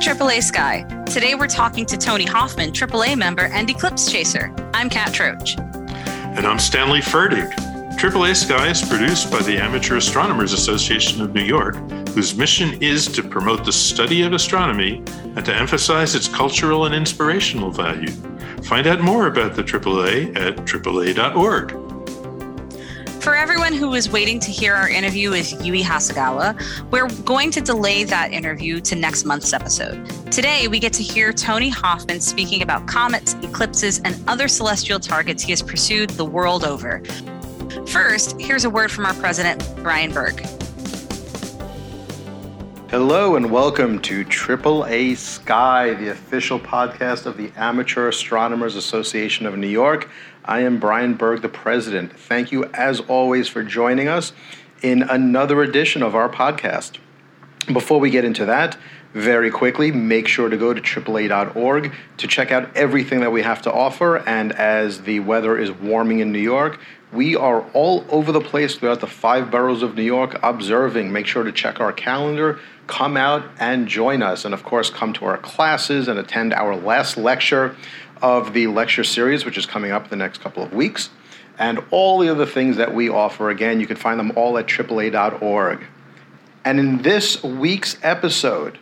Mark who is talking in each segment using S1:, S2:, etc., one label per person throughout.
S1: AAA Sky. Today we're talking to Tony Hoffman, AAA member and Eclipse Chaser. I'm Kat Troche.
S2: And I'm Stanley Ferdig. AAA Sky is produced by the Amateur Astronomers Association of New York, whose mission is to promote the study of astronomy and to emphasize its cultural and inspirational value. Find out more about the AAA at AAA.org.
S1: For everyone who is waiting to hear our interview with Yui Hasegawa, we're going to delay that interview to next month's episode. Today, we get to hear Tony Hoffman speaking about comets, eclipses, and other celestial targets he has pursued the world over. First, here's a word from our president, Brian Berg.
S3: Hello and welcome to AAA Sky, the official podcast of the Amateur Astronomers Association of New York. I am Brian Berg, the president. Thank you, as always, for joining us in another edition of our podcast. Before we get into that, very quickly, make sure to go to AAA.org to check out everything that we have to offer. And as the weather is warming in New York, we are all over the place throughout the five boroughs of New York observing. Make sure to check our calendar, come out and join us. And of course, come to our classes and attend our last lecture of the lecture series, which is coming up in the next couple of weeks, and all the other things that we offer. Again, you can find them all at AAA.org. And in this week's episode,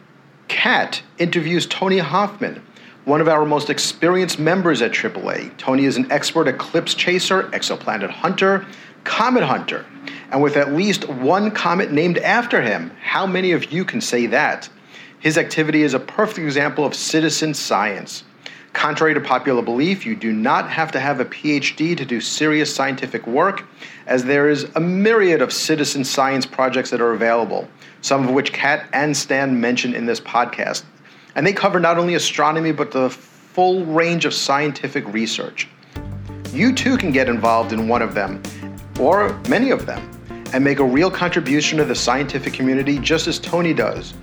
S3: Kat interviews Tony Hoffman, one of our most experienced members at AAA. Tony is an expert eclipse chaser, exoplanet hunter, comet hunter, and with at least one comet named after him. How many of you can say that? His activity is a perfect example of citizen science. Contrary to popular belief, you do not have to have a PhD to do serious scientific work, as there is a myriad of citizen science projects that are available, some of which Kat and Stan mentioned in this podcast. And they cover not only astronomy, but the full range of scientific research. You too can get involved in one of them, or many of them, and make a real contribution to the scientific community just as Tony does.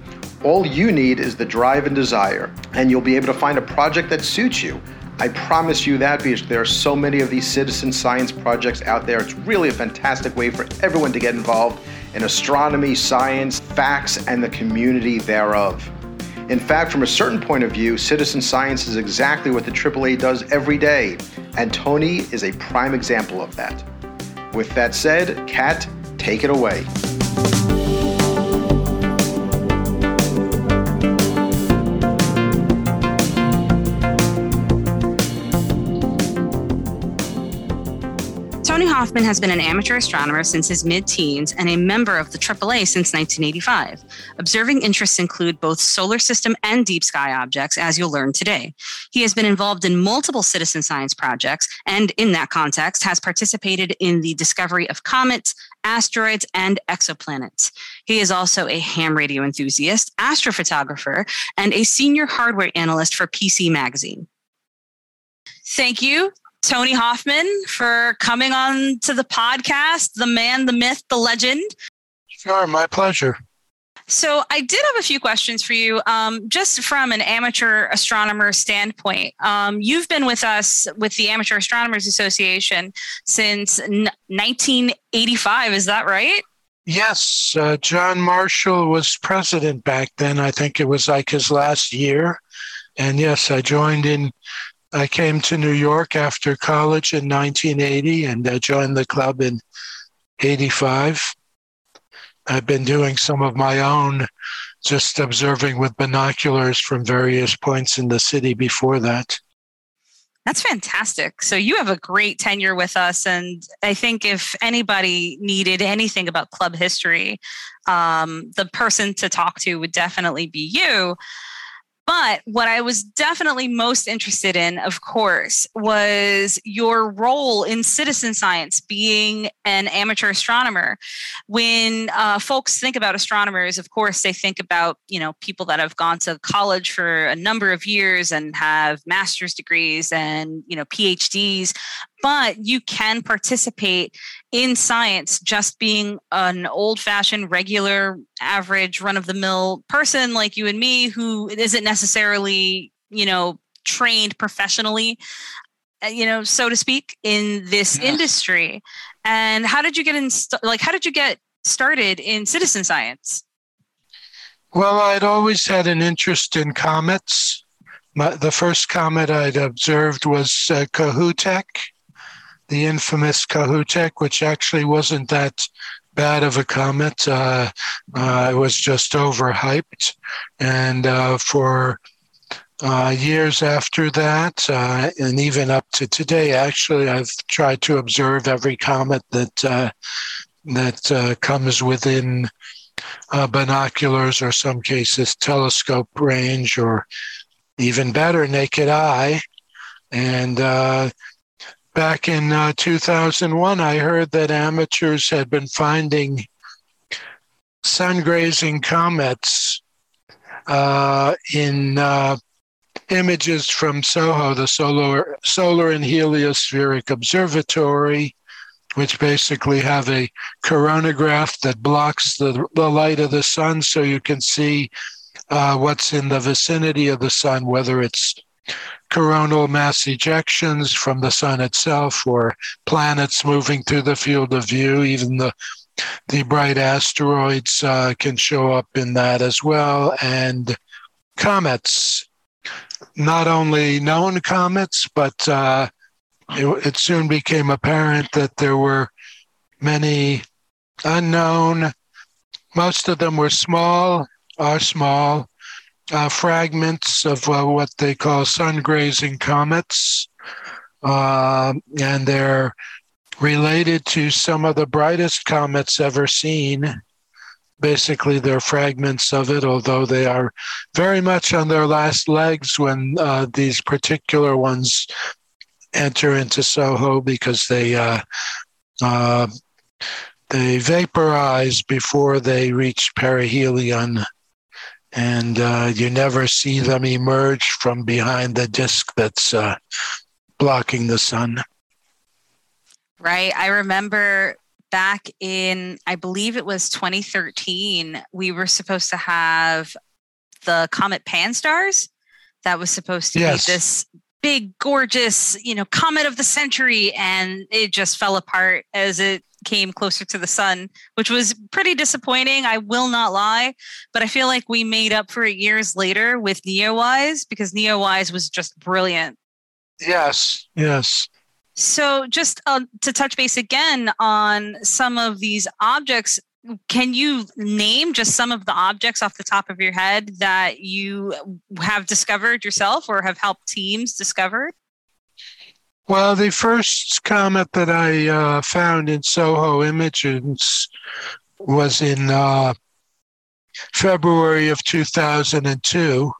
S3: All you need is the drive and desire, and you'll be able to find a project that suits you. I promise you that because there are so many of these citizen science projects out there. It's really a fantastic way for everyone to get involved in astronomy, science, facts, and the community thereof. In fact, from a certain point of view, citizen science is exactly what the AAA does every day, and Tony is a prime example of that. With that said, Kat, take it away.
S1: Hoffman has been an amateur astronomer since his mid teens and a member of the AAA since 1985. Observing interests include both solar system and deep sky objects, as you'll learn today. He has been involved in multiple citizen science projects and, in that context, has participated in the discovery of comets, asteroids, and exoplanets. He is also a ham radio enthusiast, astrophotographer, and a senior hardware analyst for PC Magazine. Thank you Tony Hoffman for coming on to the podcast, the man, the myth, the legend.
S4: Sure, my pleasure.
S1: So, I did have a few questions for you, um, just from an amateur astronomer standpoint. Um, you've been with us with the Amateur Astronomers Association since n- 1985, is that right?
S4: Yes, uh, John Marshall was president back then. I think it was like his last year. And yes, I joined in I came to New York after college in 1980 and I joined the club in 85. I've been doing some of my own, just observing with binoculars from various points in the city before that.
S1: That's fantastic. So you have a great tenure with us, and I think if anybody needed anything about club history, um, the person to talk to would definitely be you. But what I was definitely most interested in, of course, was your role in citizen science, being an amateur astronomer. When uh, folks think about astronomers, of course, they think about you know people that have gone to college for a number of years and have master's degrees and you know PhDs but you can participate in science just being an old fashioned, regular, average, run of the mill person like you and me who isn't necessarily, you know, trained professionally, uh, you know, so to speak, in this yeah. industry. And how did you get in, like, how did you get started in citizen science?
S4: Well, I'd always had an interest in comets. My, the first comet I'd observed was uh, Kohoutek, the infamous Kohoutek, which actually wasn't that bad of a comet. Uh, uh, it was just overhyped. And uh, for uh, years after that, uh, and even up to today, actually, I've tried to observe every comet that uh, that comes within binoculars, or some cases telescope range, or even better, naked eye. And back in uh, 2001, I heard that amateurs had been finding sun grazing comets uh, in uh, images from SOHO, the Solar, Solar and Heliospheric Observatory, which basically have a coronagraph that blocks the, the light of the sun so you can see uh, what's in the vicinity of the sun, whether it's coronal mass ejections from the sun itself or planets moving through the field of view. Even the the bright asteroids uh, can show up in that as well, and comets not only known comets, but uh, it, it, soon became apparent that there were many unknown. Most of them were small, are small uh, fragments of uh, what they call sun grazing comets. Uh, and they're related to some of the brightest comets ever seen basically they're fragments of it, although they are very much on their last legs when uh, these particular ones enter into Soho because they uh, uh, they vaporize before they reach perihelion, and uh, you never see them emerge from behind the disk that's uh, blocking the sun.
S1: Right. I remember back in, I believe it was 2013, we were supposed to have the Comet Pan-STARRS. That was supposed to yes. be this big, gorgeous, you know, comet of the century. And it just fell apart as it came closer to the sun, which was pretty disappointing. I will not lie, but I feel like we made up for it years later with NEOWISE because NEOWISE was just brilliant.
S4: Yes, yes.
S1: So, just uh, to touch base again on some of these objects, can you name just some of the objects off the top of your head that you have discovered yourself or have helped teams discover?
S4: Well, the first comet that I uh, found in Soho Images was in uh, February of 2002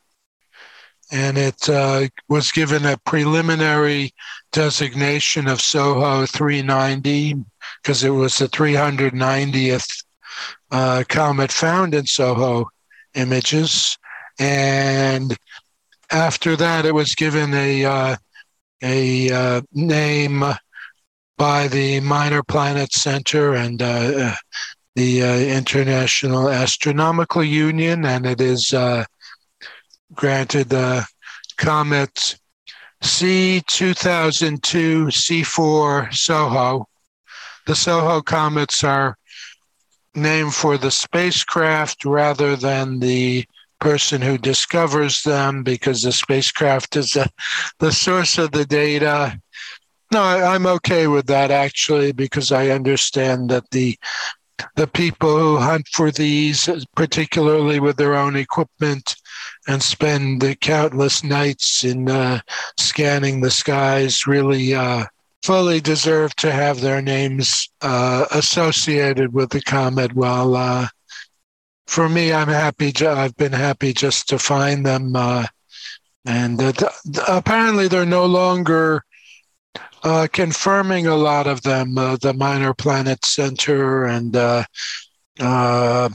S4: and it uh, was given a preliminary designation of Soho 390 because it was the 390th uh, comet found in Soho images. And after that, it was given a, uh, a uh, name by the Minor Planet Center and uh, the uh, International Astronomical Union, and it is granted the comet C2002 C4 SOHO. The SOHO comets are named for the spacecraft rather than the person who discovers them because the spacecraft is a, the source of the data. No, I, I'm okay with that actually because I understand that the the people who hunt for these, particularly with their own equipment, and spend the countless nights in uh, scanning the skies, really uh, fully deserve to have their names uh, associated with the comet. Well, uh, for me, I'm happy. I've been happy just to find them, uh, and apparently they're no longer uh, confirming a lot of them, uh, the Minor Planet Center, and uh, uh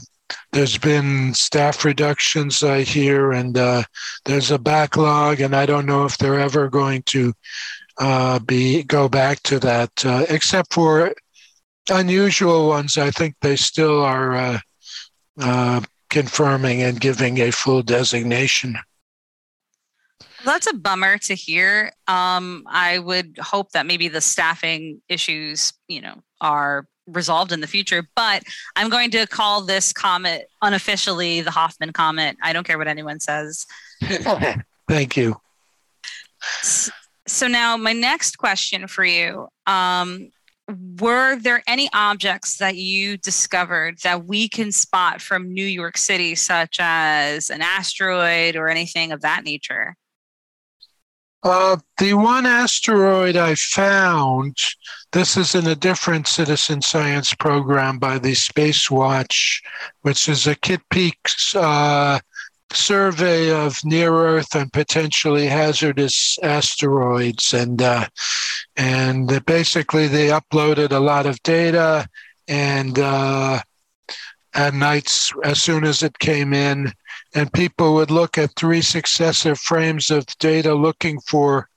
S4: there's been staff reductions, I hear, and uh, there's a backlog, and I don't know if they're ever going to uh, be go back to that, uh, except for unusual ones. I think they still are uh, confirming and giving a full designation.
S1: That's a bummer to hear. Um, I would hope that maybe the staffing issues, you know, are resolved in the future. But I'm going to call this comet unofficially the Hoffman comet. I don't care what anyone says.
S4: Thank you.
S1: So now my next question for you. Um, were there any objects that you discovered that we can spot from New York City, such as an asteroid or anything of that nature?
S4: Uh, the one asteroid I found, this is in a different citizen science program by the Spacewatch, which is a Kitt Peak uh, survey of near Earth and potentially hazardous asteroids, and uh, and basically they uploaded a lot of data, and uh, at nights as soon as it came in, and people would look at three successive frames of data looking for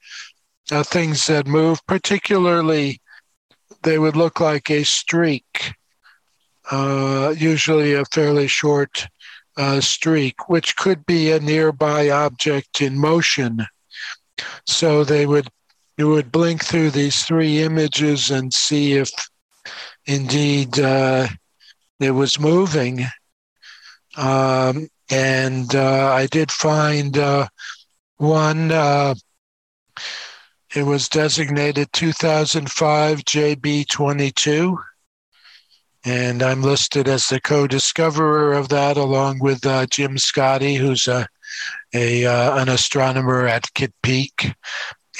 S4: uh, things that move. Particularly, they would look like a streak, uh, usually a fairly short uh, streak, which could be a nearby object in motion. So they would you would blink through these three images and see if indeed uh, it was moving. Um, and uh, I did find uh, one. Uh, it was designated 2005 JB22, and I'm listed as the co-discoverer of that, along with uh, Jim Scotti, who's a, a uh, an astronomer at Kitt Peak.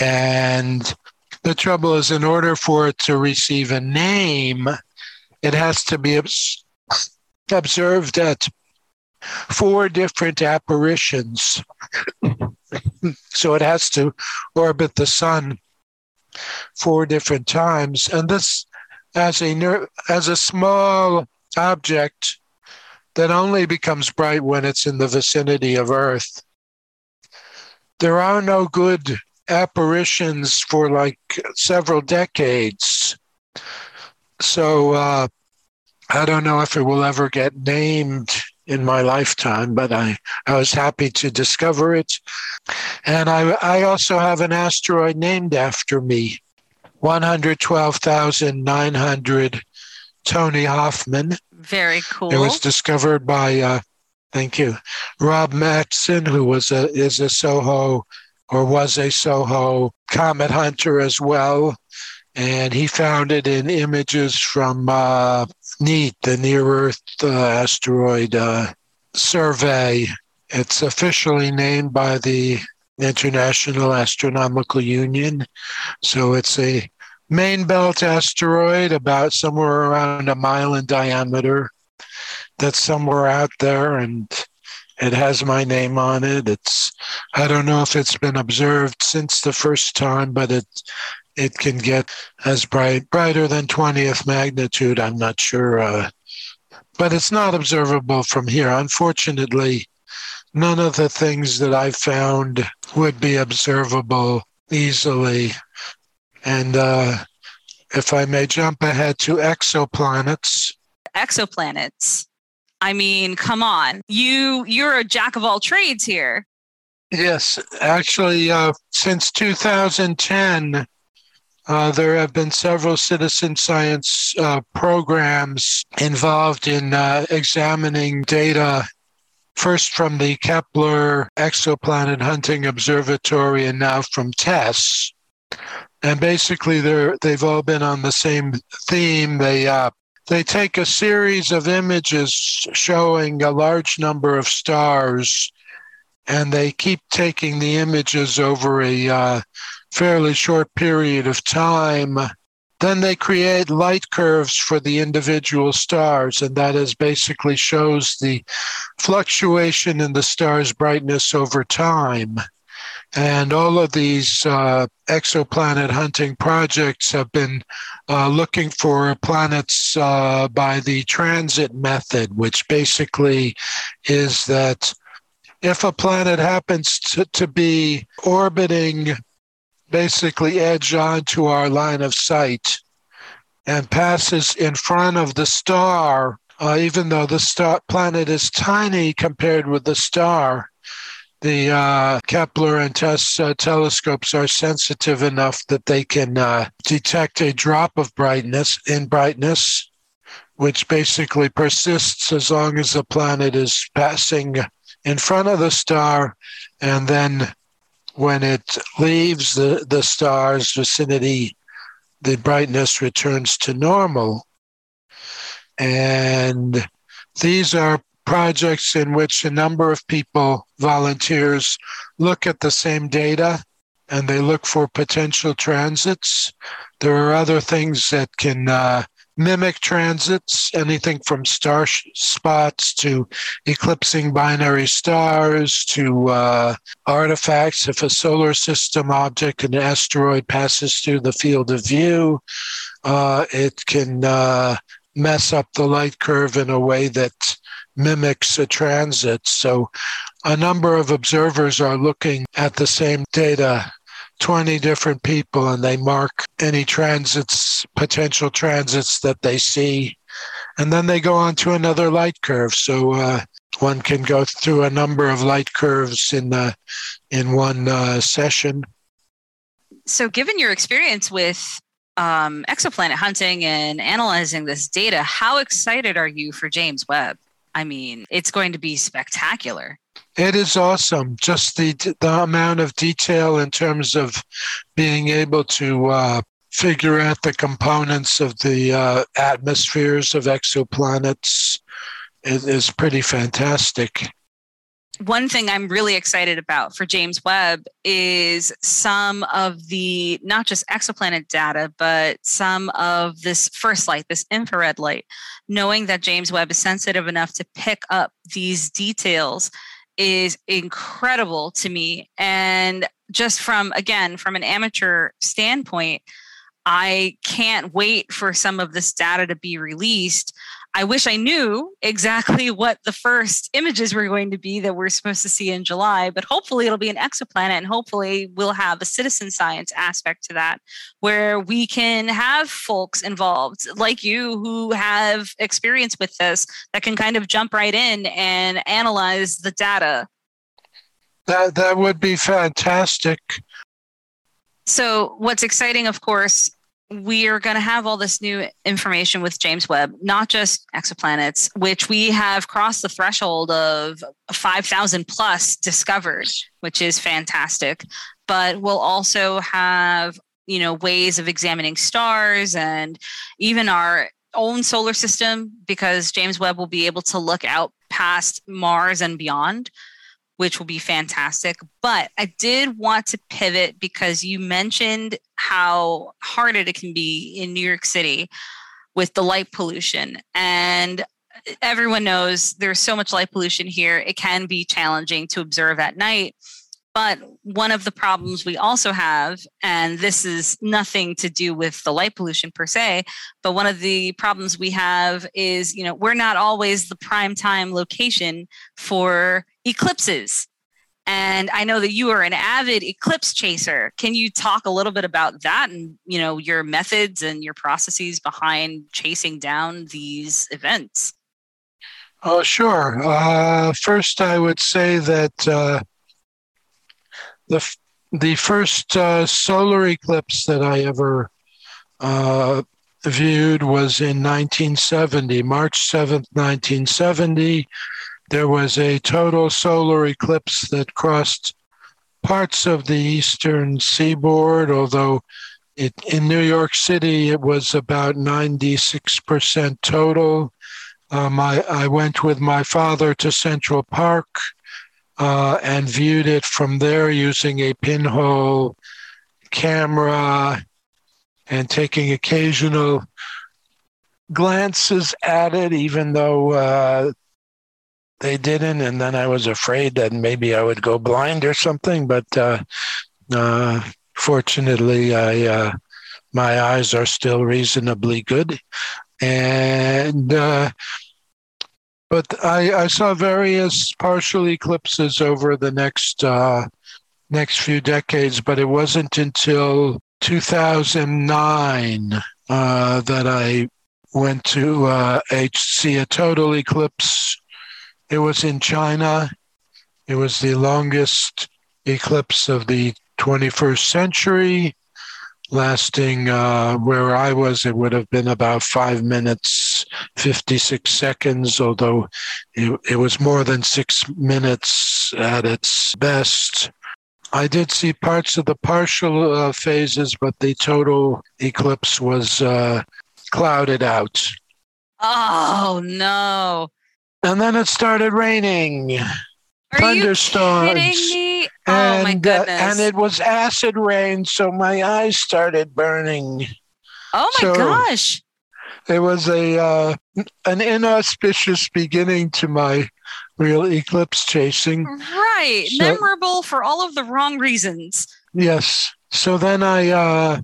S4: And the trouble is, in order for it to receive a name, it has to be observed at four different apparitions. so it has to orbit the sun four different times. And this, as a, as a small object that only becomes bright when it's in the vicinity of Earth, there are no good apparitions for like several decades. So uh, I don't know if it will ever get named in my lifetime, but I, I was happy to discover it. And I, I also have an asteroid named after me 112,900 Tony Hoffman.
S1: Very cool.
S4: It was discovered by, uh, thank you, Rob Matson, who was a, is a SOHO or was a SOHO comet hunter as well. And he found it in images from uh, NEAT, the Near Earth uh, Asteroid uh, Survey. It's officially named by the International Astronomical Union. So it's a main belt asteroid, about somewhere around a mile in diameter, that's somewhere out there. And it has my name on it. It's I don't know if it's been observed since the first time, but it it can get as bright, brighter than 20th magnitude. I'm not sure. Uh, but it's not observable from here. Unfortunately, none of the things that I found would be observable easily. And uh, if I may jump ahead to exoplanets.
S1: Exoplanets. I mean, come on. You you're a jack of all trades here.
S4: Yes, actually, uh, since 2010, uh, there have been several citizen science uh, programs involved in uh, examining data, first from the Kepler Exoplanet Hunting Observatory and now from TESS. And basically, they're, they've all been on the same theme. They, uh, they take a series of images showing a large number of stars, and they keep taking the images over a uh, fairly short period of time. Then they create light curves for the individual stars, and that is basically shows the fluctuation in the star's brightness over time. And all of these uh, exoplanet hunting projects have been uh, looking for planets uh, by the transit method, which basically is that if a planet happens to, to be orbiting basically edge onto our line of sight and passes in front of the star, uh, even though the star planet is tiny compared with the star. The uh, Kepler and TESS uh, telescopes are sensitive enough that they can uh, detect a drop of brightness in brightness which basically persists as long as the planet is passing in front of the star. And then when it leaves the, the star's vicinity, the brightness returns to normal. And these are projects in which a number of people, volunteers, look at the same data and they look for potential transits. There are other things that can uh, mimic transits, anything from star spots to eclipsing binary stars to uh, artifacts. If a solar system object, an asteroid, passes through the field of view, uh, it can uh, mess up the light curve in a way that mimics a transit. So a number of observers are looking at the same data 20 different people and they mark any transits, potential transits that they see. And then they go on to another light curve. So uh, one can go through a number of light curves in, uh, in one uh, session.
S1: So, given your experience with um, exoplanet hunting and analyzing this data, how excited are you for James Webb? I mean, it's going to be spectacular.
S4: It is awesome. Just the the amount of detail in terms of being able to uh, figure out the components of the uh, atmospheres of exoplanets is, is pretty fantastic
S1: one thing I'm really excited about for James Webb is some of the not just exoplanet data, but some of this first light, this infrared light. Knowing that James Webb is sensitive enough to pick up these details is incredible to me. And just from, again, from an amateur standpoint, I can't wait for some of this data to be released I wish I knew exactly what the first images were going to be that we're supposed to see in July, but hopefully it'll be an exoplanet and hopefully we'll have a citizen science aspect to that where we can have folks involved like you who have experience with this that can kind of jump right in and analyze the data.
S4: That, that would be fantastic.
S1: So, what's exciting, of course, we are going to have all this new information with James Webb, not just exoplanets, which we have crossed the threshold of 5,000 plus discovered, which is fantastic. But we'll also have, you know, ways of examining stars and even our own solar system because James Webb will be able to look out past Mars and beyond which will be fantastic. But I did want to pivot because you mentioned how hard it can be in New York City with the light pollution. And everyone knows there's so much light pollution here, it can be challenging to observe at night. But one of the problems we also have, and this is nothing to do with the light pollution per se, but one of the problems we have is, you know, we're not always the prime time location for eclipses. And I know that you are an avid eclipse chaser. Can you talk a little bit about that and, you know, your methods and your processes behind chasing down these events?
S4: Oh, sure. Uh, first, I would say that uh, the the first uh, solar eclipse that I ever uh, viewed was in 1970, March 7th, 1970. There was a total solar eclipse that crossed parts of the eastern seaboard, although it, in New York City it was about 96% total. Um, I, I went with my father to Central Park uh, and viewed it from there using a pinhole camera and taking occasional glances at it, even though uh, they didn't. And then I was afraid that maybe I would go blind or something. But uh, uh fortunately, I uh, my eyes are still reasonably good. And uh, but I, I saw various partial eclipses over the next uh, next few decades, but it wasn't until 2009 uh, that I went to uh, see a total eclipse. It was in China. It was the longest eclipse of the 21st century, lasting uh, where I was, it would have been about five minutes, 56 seconds, although it, it was more than six minutes at its best. I did see parts of the partial uh, phases, but the total eclipse was uh, clouded out.
S1: Oh, no.
S4: And then it started raining.
S1: Are
S4: thunderstorms.
S1: Oh,
S4: and,
S1: my
S4: uh,
S1: goodness.
S4: and it was acid rain, so my eyes started burning.
S1: oh, my
S4: so-
S1: gosh.
S4: It was a uh, an inauspicious beginning to my real eclipse chasing.
S1: Right.
S4: So-
S1: Memorable for all of the wrong reasons.
S4: Yes. So then I uh,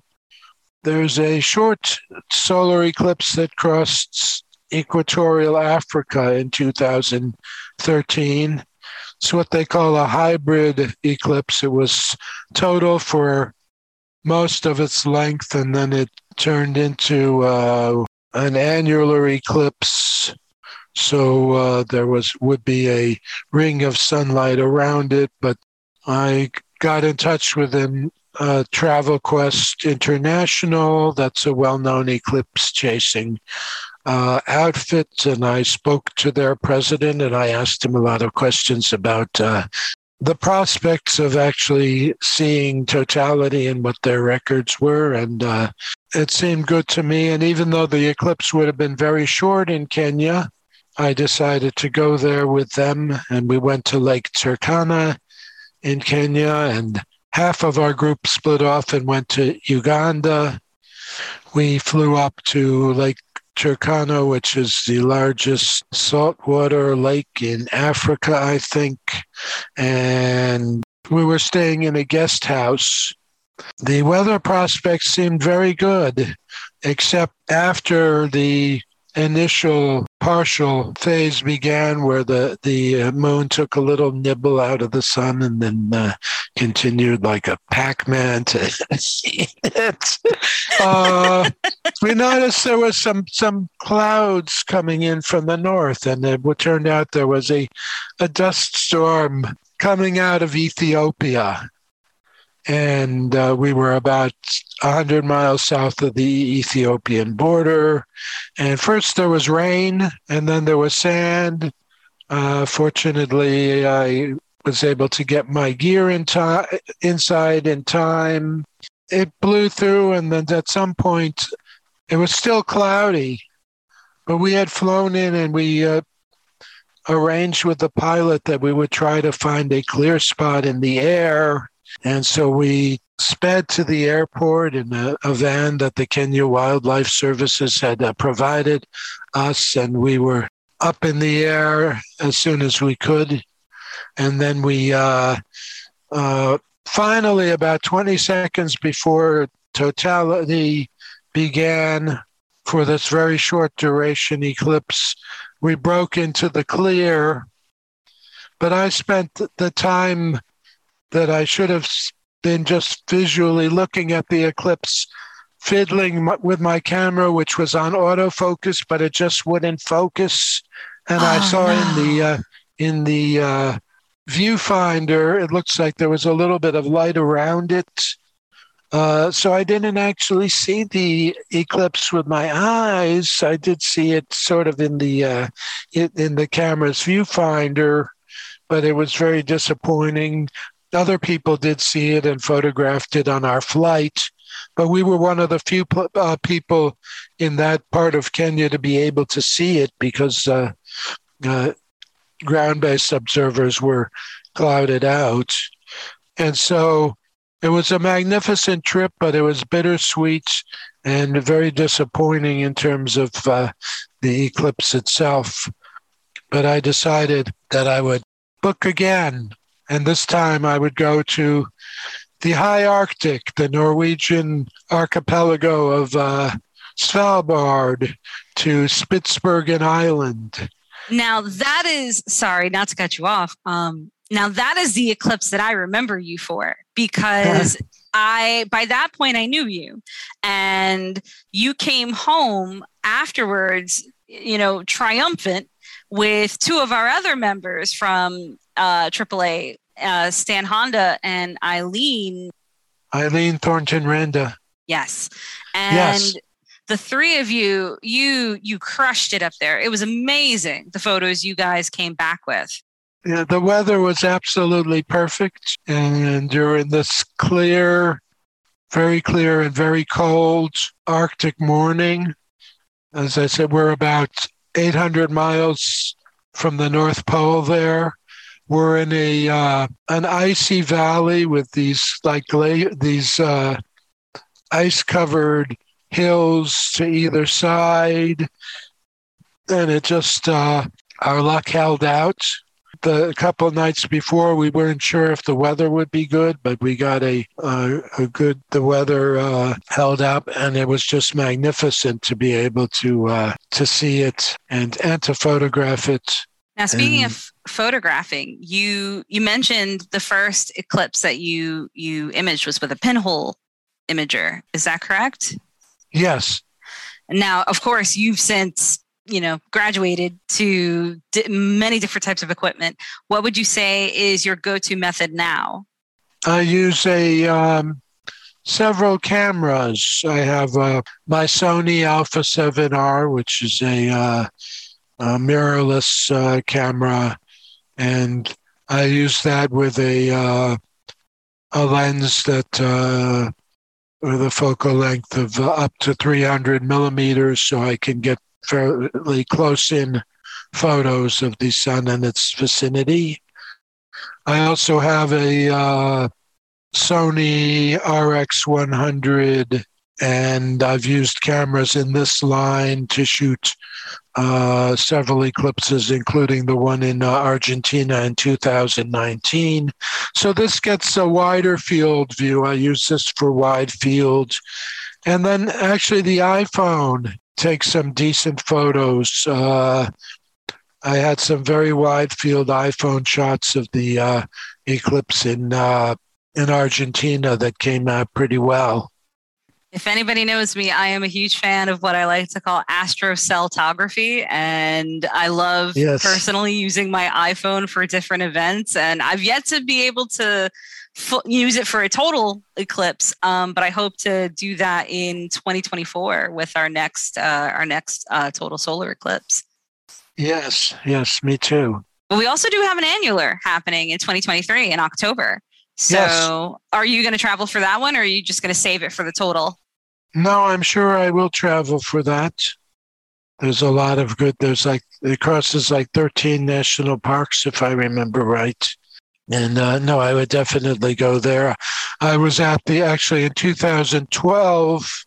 S4: there's a short solar eclipse that crossed equatorial Africa in 2013. It's what they call a hybrid eclipse. It was total for most of its length, and then it turned into uh, an annular eclipse. So uh, there was would be a ring of sunlight around it, but I got in touch with an uh, Travel Quest International. That's a well-known eclipse chasing uh, outfit, and I spoke to their president, and I asked him a lot of questions about uh, the prospects of actually seeing totality and what their records were, and uh, it seemed good to me. And even though the eclipse would have been very short in Kenya, I decided to go there with them, and we went to Lake Turkana in Kenya, and half of our group split off and went to Uganda. We flew up to Lake Turkana, which is the largest saltwater lake in Africa, I think. And we were staying in a guest house. The weather prospects seemed very good, except after the initial partial phase began where the, the uh, moon took a little nibble out of the sun and then uh, continued like a Pac-Man to it. Uh, we noticed there was some, some clouds coming in from the north and it turned out there was a, a dust storm coming out of Ethiopia. And uh, we were about 100 miles south of the Ethiopian border. And first there was rain, and then there was sand. Uh, fortunately, I was able to get my gear in inside in time. It blew through, and then at some point, it was still cloudy. But we had flown in, and we uh, arranged with the pilot that we would try to find a clear spot in the air. And so we sped to the airport in a, a van that the Kenya Wildlife Services had uh, provided us, and we were up in the air as soon as we could. And then we uh, uh, finally, about 20 seconds before totality began for this very short duration eclipse, we broke into the clear. But I spent the time that I should have been just visually looking at the eclipse, fiddling with my camera, which was on autofocus, but it just wouldn't focus. And I
S1: Oh,
S4: saw in the uh, in the uh, viewfinder, it looks like there was a little bit of light around it. Uh, so I didn't actually see the eclipse with my eyes. I did see it sort of in the uh, in, in the camera's viewfinder, but it was very disappointing. Other people did see it and photographed it on our flight, but we were one of the few uh, people in that part of Kenya to be able to see it because uh, uh, ground-based observers were clouded out, and so it was a magnificent trip, but it was bittersweet and very disappointing in terms of uh, the eclipse itself. But I decided that I would book again, and this time I would go to the high Arctic, the Norwegian archipelago of uh, Svalbard, to Spitsbergen Island.
S1: Now that is sorry, not to cut you off. Um, now that is the eclipse that I remember you for because I by that point I knew you, and you came home afterwards, you know, triumphant with two of our other members from uh, AAA, uh, Stan Honda and Eileen.
S4: Eileen Thornton Randa.
S1: Yes. And
S4: Yes.
S1: the three of you, you you crushed it up there. It was amazing the photos you guys came back with.
S4: Yeah, the weather was absolutely perfect. And during this clear, very clear and very cold Arctic morning, as I said, we're about 800 miles from the North Pole there. We're in a uh, an icy valley with these like gla- these uh, ice covered hills to either side, and it just uh, our luck held out. The couple nights before we weren't sure if the weather would be good but we got a a good the weather uh, held up. And it was just magnificent to be able to uh, to see it and and to photograph it
S1: Now, speaking
S4: And-
S1: of photographing, you you mentioned the first eclipse that you you imaged was with a pinhole imager. Is that correct?
S4: yes
S1: now, of course, you've since you know graduated to di- many different types of equipment. What would you say is your go-to method now?
S4: I use a um, several cameras. I have uh, my Sony Alpha 7R, which is a, uh, a mirrorless uh, camera, and I use that with a uh, a lens that uh, with a focal length of uh, up to 300 millimeters, so I can get fairly close in photos of the sun and its vicinity. I also have a uh, Sony RX100, and I've used cameras in this line to shoot uh, several eclipses, including the one in uh, Argentina in 2019. So this gets a wider field view. I use this for wide field. And then actually, the iPhone takes some decent photos. Uh, I had some very wide field iPhone shots of the uh, eclipse in uh, in Argentina that came out pretty well.
S1: If anybody knows me, I am a huge fan of what I like to call astroceltography. And I love
S4: Yes.
S1: personally using my iPhone for different events. And I've yet to be able to fu- use it for a total eclipse. Um, but I hope to do that in 2024 with our next uh, our next uh, total solar eclipse.
S4: Yes, yes, me too.
S1: But we also do have an annular happening in 2023 in October. So
S4: Yes.
S1: are you going to travel for that one or are you just going to save it for the total?
S4: No, I'm sure I will travel for that. There's a lot of good. There's like it crosses like 13 national parks, if I remember right. And uh, no, I would definitely go there. I was at the actually in 2012.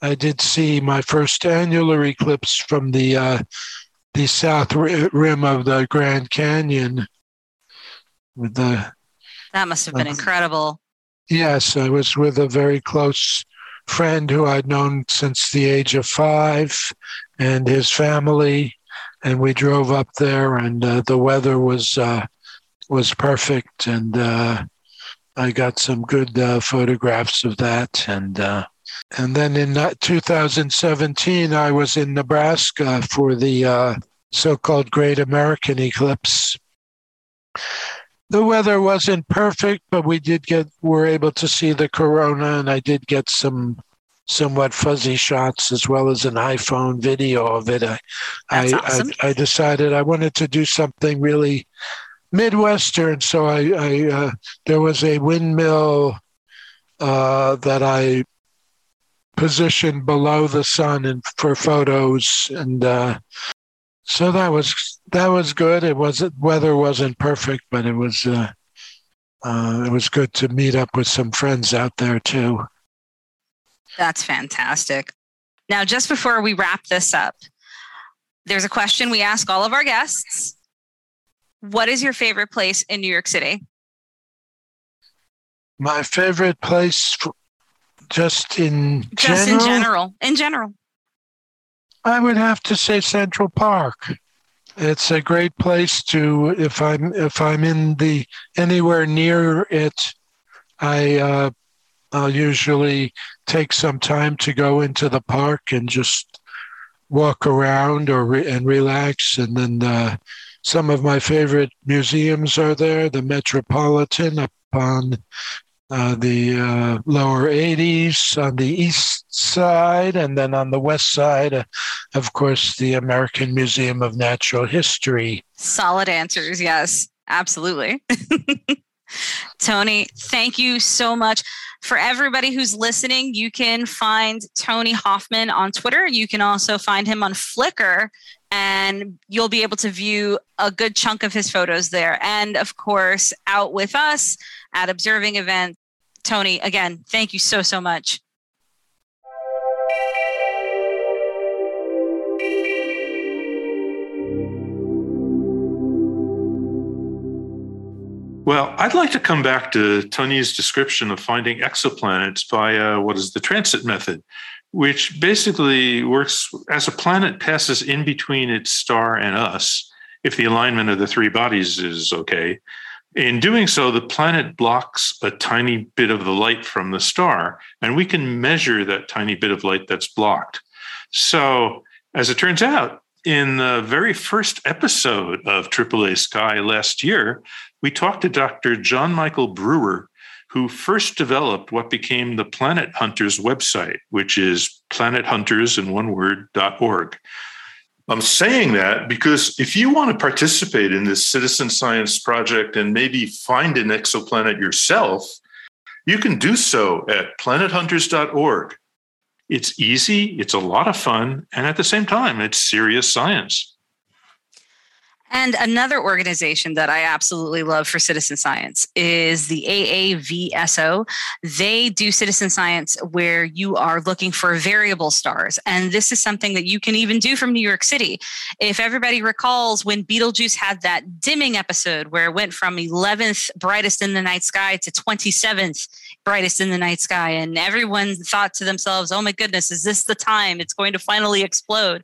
S4: I did see my first annular eclipse from the uh, the south rim of the Grand Canyon. With the
S1: That must have been
S4: Uh,
S1: incredible.
S4: Yes, I was with a very close friend who I'd known since the age of five and his family. And we drove up there, and uh, the weather was uh, was perfect. And uh, I got some good uh, photographs of that. And and then in uh, 2017, I was in Nebraska for the so-called Great American Eclipse the weather wasn't perfect, but we did get were able to see the corona, and I did get some somewhat fuzzy shots as well as an iPhone video of it. I
S1: That's
S4: I,
S1: awesome.
S4: I, I decided I wanted to do something really midwestern, so I, I uh, there was a windmill uh, that I positioned below the sun and for photos and. Uh, so that was that was good. It was weather wasn't perfect, but it was uh, uh, it was good to meet up with some friends out there too.
S1: That's fantastic. Now, just before we wrap this up, there's a question we ask all of our guests. What is your favorite place in New York City?
S4: My favorite place, just in
S1: Just
S4: general,
S1: in general. In general.
S4: I would have to say Central Park. It's a great place to if I'm if I'm in the anywhere near it, I uh, I'll usually take some time to go into the park and just walk around or re- and relax. And then uh, some of my favorite museums are there. The Metropolitan up on uh, the uh, lower 80s on the east side, and then on the west side, uh, of course, the American Museum of Natural History.
S1: Solid answers, yes, absolutely. Tony, thank you so much. For everybody who's listening, you can find Tony Hoffman on Twitter. You can also find him on Flickr, and you'll be able to view a good chunk of his photos there. And of course, out with us at observing events. Tony, again, thank you so, so much.
S2: Well, I'd like to come back to Tony's description of finding exoplanets via uh, what is the transit method, which basically works as a planet passes in between its star and us, if the alignment of the three bodies is okay. In doing so, the planet blocks a tiny bit of the light from the star, and we can measure that tiny bit of light that's blocked. So, as it turns out, in the very first episode of AAA Sky last year, we talked to Dr. John Michael Brewer, who first developed what became the Planet Hunters website, which is planethunters in one. I'm saying that because if you want to participate in this citizen science project and maybe find an exoplanet yourself, you can do so at planethunters.org. It's easy, it's a lot of fun, and at the same time, it's serious science.
S1: And another organization that I absolutely love for citizen science is the AAVSO. They do citizen science where you are looking for variable stars. And this is something that you can even do from New York City. If everybody recalls when Betelgeuse had that dimming episode where it went from 11th brightest in the night sky to 27th brightest in the night sky, and everyone thought to themselves, oh my goodness, is this the time it's going to finally explode?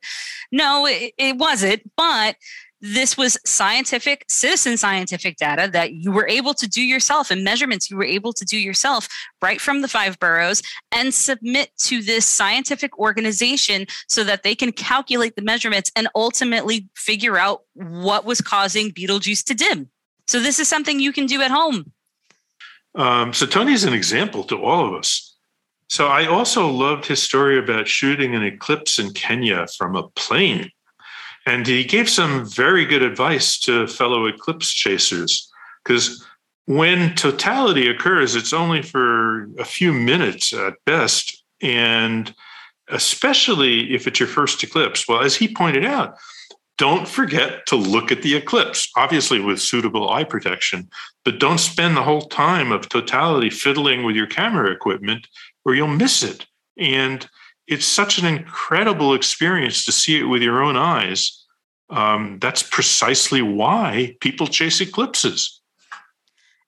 S1: No, it, it wasn't. But this was scientific, citizen scientific data that you were able to do yourself and measurements you were able to do yourself right from the five boroughs and submit to this scientific organization so that they can calculate the measurements and ultimately figure out what was causing Betelgeuse to dim. So, this is something you can do at home.
S2: Um, so, Tony's an example to all of us. So, I also loved his story about shooting an eclipse in Kenya from a plane. And he gave some very good advice to fellow eclipse chasers because when totality occurs, it's only for a few minutes at best. And especially if it's your first eclipse. Well, as he pointed out, don't forget to look at the eclipse, obviously with suitable eye protection, but don't spend the whole time of totality fiddling with your camera equipment or you'll miss it. And it's such an incredible experience to see it with your own eyes. Um, that's precisely why people chase eclipses.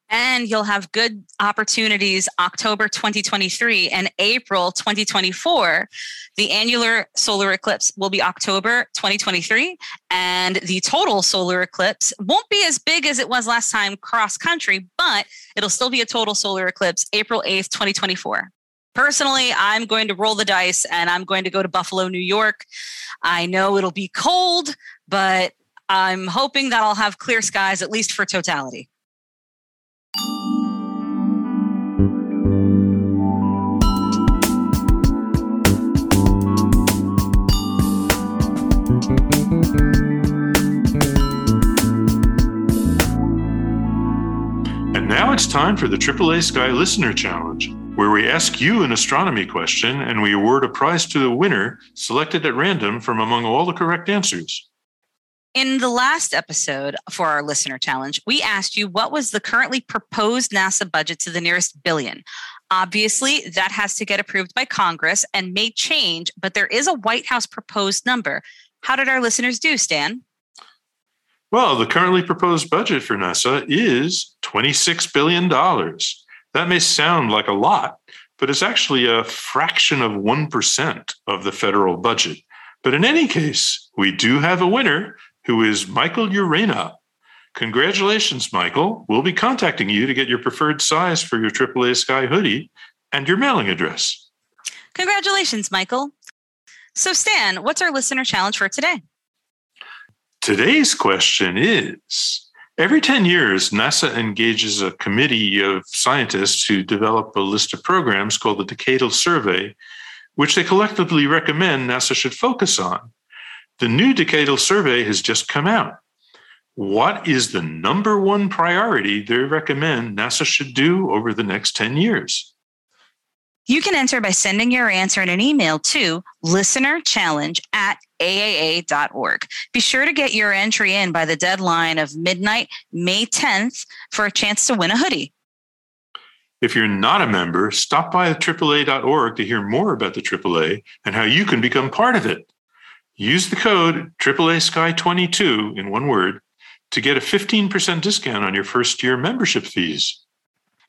S1: And you'll have good opportunities October 2023 and April 2024. The annular solar eclipse will be October 2023, and the total solar eclipse won't be as big as it was last time cross country, but it'll still be a total solar eclipse April 8th, 2024 personally, I'm going to roll the dice and I'm going to go to Buffalo, New York. I know it'll be cold, but I'm hoping that I'll have clear skies, at least for totality.
S2: And now it's time for the AAA Sky Listener Challenge where we ask you an astronomy question and we award a prize to the winner selected at random from among all the correct answers.
S1: In the last episode for our listener challenge, we asked you what was the currently proposed NASA budget to the nearest billion. Obviously, that has to get approved by Congress and may change, but there is a White House proposed number. How did our listeners do, Stan?
S2: Well, the currently proposed budget for NASA is $26 billion. That may sound like a lot, but it's actually a fraction of 1% of the federal budget. But in any case, we do have a winner who is Michael Urena. Congratulations, Michael. We'll be contacting you to get your preferred size for your AAA Sky hoodie and your mailing address.
S1: Congratulations, Michael. So, Stan, what's our listener challenge for today?
S2: Today's question is Every 10 years, NASA engages a committee of scientists who develop a list of programs called the Decadal Survey, which they collectively recommend NASA should focus on. The new Decadal Survey has just come out. What is the number one priority they recommend NASA should do over the next 10 years?
S1: You can enter by sending your answer in an email to listenerchallenge at aaa.org. Be sure to get your entry in by the deadline of midnight, May 10th, for a chance to win a hoodie.
S2: If you're not a member, stop by AAA.org to hear more about the AAA and how you can become part of it. Use the code AAA Sky 22 in one word to get a 15% discount on your first year membership fees.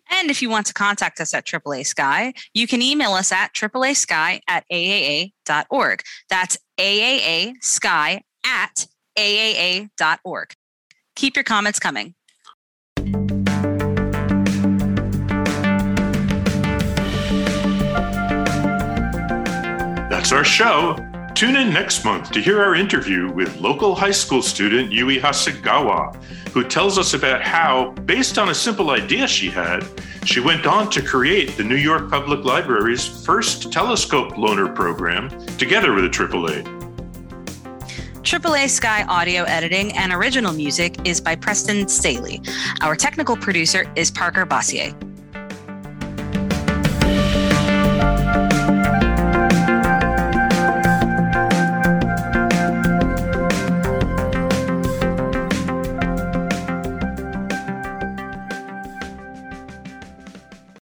S1: And if you want to contact us at AAA Sky, you can email us at AAA Sky at AAA.org. That's AAA Sky at AAA.org. Keep your comments coming.
S2: That's our show. Tune in next month to hear our interview with local high school student Yui Hasegawa, who tells us about how, based on a simple idea she had, she went on to create the New York Public Library's first telescope loaner program together with the AAA.
S1: AAA Sky audio editing and original music is by Preston Staley. Our technical producer is Parker Bossier.